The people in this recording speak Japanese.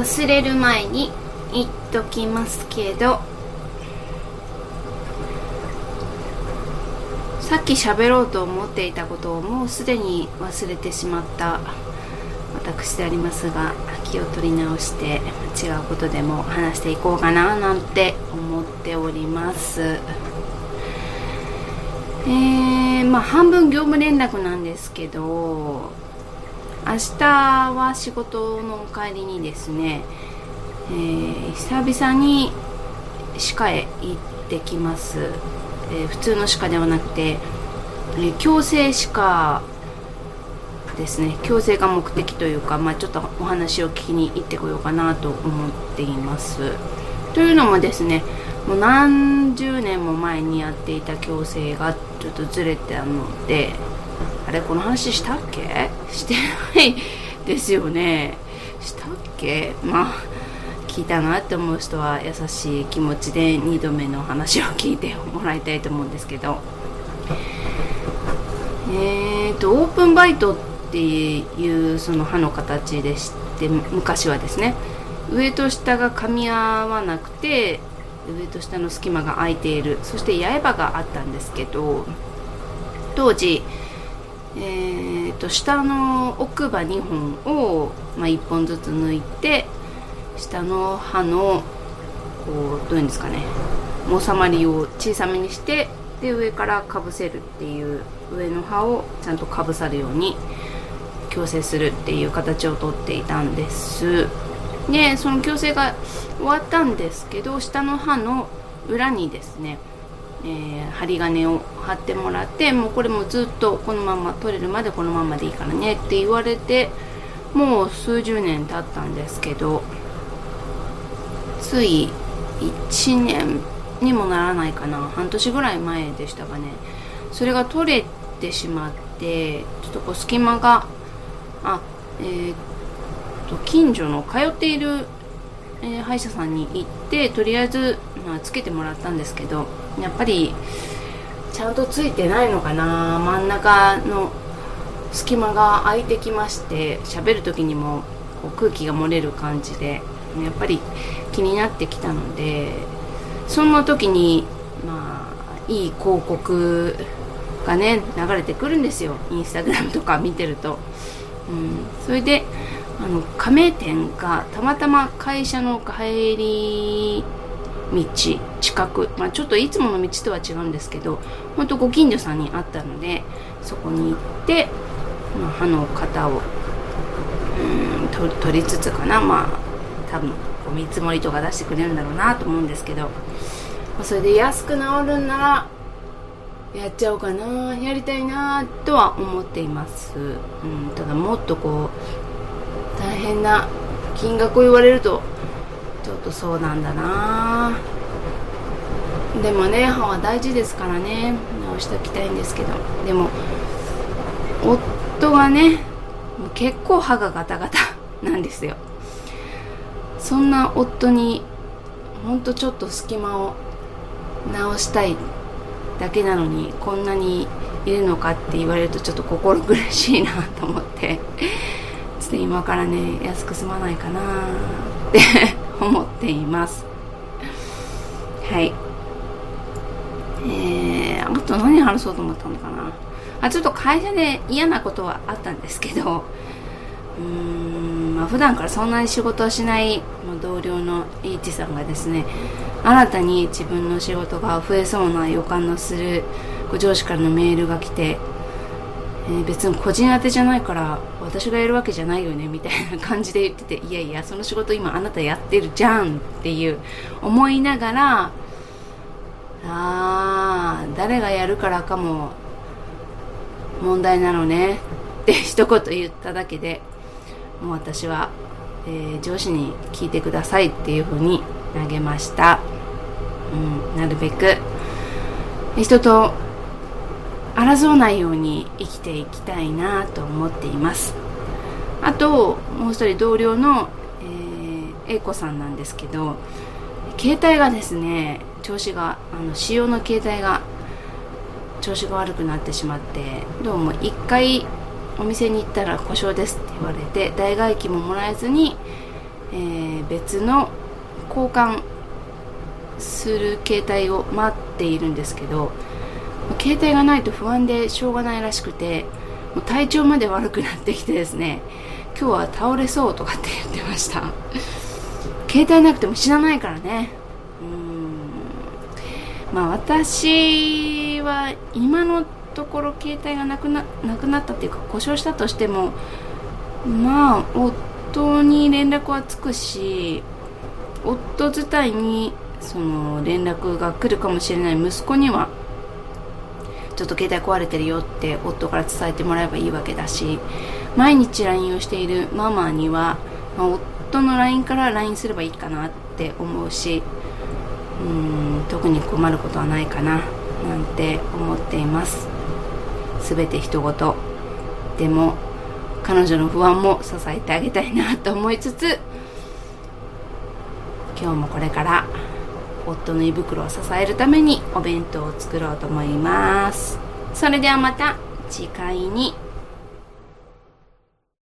忘れる前に言っときますけどさっき喋ろうと思っていたことをもうすでに忘れてしまった私でありますが気を取り直して違うことでも話していこうかななんて思っております。えー、まあ半分業務連絡なんですけど明日は仕事の帰りにですね、えー、久々に歯科へ行ってきます、えー、普通の歯科ではなくて、えー、矯正歯科ですね。矯正が目的というか、まあ、ちょっとお話を聞きに行ってこようかなと思っています。というのもですねもう何十年も前にやっていた矯正がちょっとずれてたのであれこの話したっけ？してないですよね。したっけ？まあ聞いたなって思う人は優しい気持ちで2度目の話を聞いてもらいたいと思うんですけど。えーとオープンバイトっていうその歯の形でして昔はですね。上と下が噛み合わなくて上と下の隙間が空いている。そして八重歯があったんですけど当時えーと、下の奥歯2本を、まあ、1本ずつ抜いて下の歯のこうどういうんですかね収まりを小さめにしてで上からかぶせるっていう上の歯をちゃんとかぶさるように矯正するっていう形をとっていたんです。でその矯正が終わったんですけど下の歯の裏にですねえー、針金を貼ってもらってもうこれもずっとこのまま取れるまでこのままでいいからねって言われてもう数十年経ったんですけどつい1年にもならないかな。半年ぐらい前でしたかね。それが取れてしまってちょっとこう隙間があえー、っと近所の通っている、えー、歯医者さんに行ってとりあえず、まあ、つけてもらったんですけどやっぱりちゃんとついてないのかな真ん中の隙間が空いてきまして喋る時にもこう空気が漏れる感じでやっぱり気になってきたのでそんな時にまあいい広告がね流れてくるんですよ。インスタグラムとか見てると、うん、それであの加盟店がたまたま会社の帰り道近く、まあ、ちょっといつもの道とは違うんですけどほんとご近所さんにあったのでそこに行って、まあ、歯の型をうん取りつつかなまあ多分こう見積もりとか出してくれるんだろうなと思うんですけど、まあ、それで安く治るんならやっちゃおうかなやりたいなとは思っています、うん、ただもっとこう大変な金額を言われるとちょっとそうなんだな。でもね歯は大事ですからね。直しておきたいんですけど。でも夫がね結構歯がガタガタ なんですよ。そんな夫にほんとちょっと隙間を直したいだけなのにこんなにいるのかって言われるとちょっと心苦しいなと思って。ちょっと今からね安く済まないかなって。思っています。はい。えー、あと何話そうと思ったのかな。あちょっと会社で嫌なことはあったんですけどうーんまあ普段からそんなに仕事をしない同僚のイーチさんがですね新たに自分の仕事が増えそうな予感のする上司からのメールが来てえ、別に個人宛てじゃないから私がやるわけじゃないよねみたいな感じで言ってていやいやその仕事今あなたやってるじゃんっていう思いながらああ誰がやるからかも問題なのねって一言言っただけでもう私は、えー、上司に聞いてくださいっていうふうに投げました、うん、なるべく。人と争わないように生きていきたいなと思っています。あともう一人同僚の、えー、A 子さんなんですけど携帯がですね調子があの使用の携帯が調子が悪くなってしまってどうも1回お店に行ったら故障ですって言われて代替機ももらえずに、えー、別の交換する携帯を待っているんですけど携帯がないと不安でしょうがないらしくてもう体調まで悪くなってきてですね今日は倒れそうとかって言ってました。携帯なくても死なないからね。うん。まあ私は今のところ携帯がなくななくなったっていうか故障したとしてもまあ夫に連絡はつくし夫自体にその連絡が来るかもしれない息子にはちょっと携帯壊れてるよって夫から伝えてもらえばいいわけだし毎日 LINE をしているママには、まあ、夫の LINE から LINE すればいいかなって思うしうん特に困ることはないかななんて思っています。全て人事でも彼女の不安も支えてあげたいなと思いつつ今日もこれから夫の胃袋を支えるためにお弁当を作ろうと思います。それではまた次回に。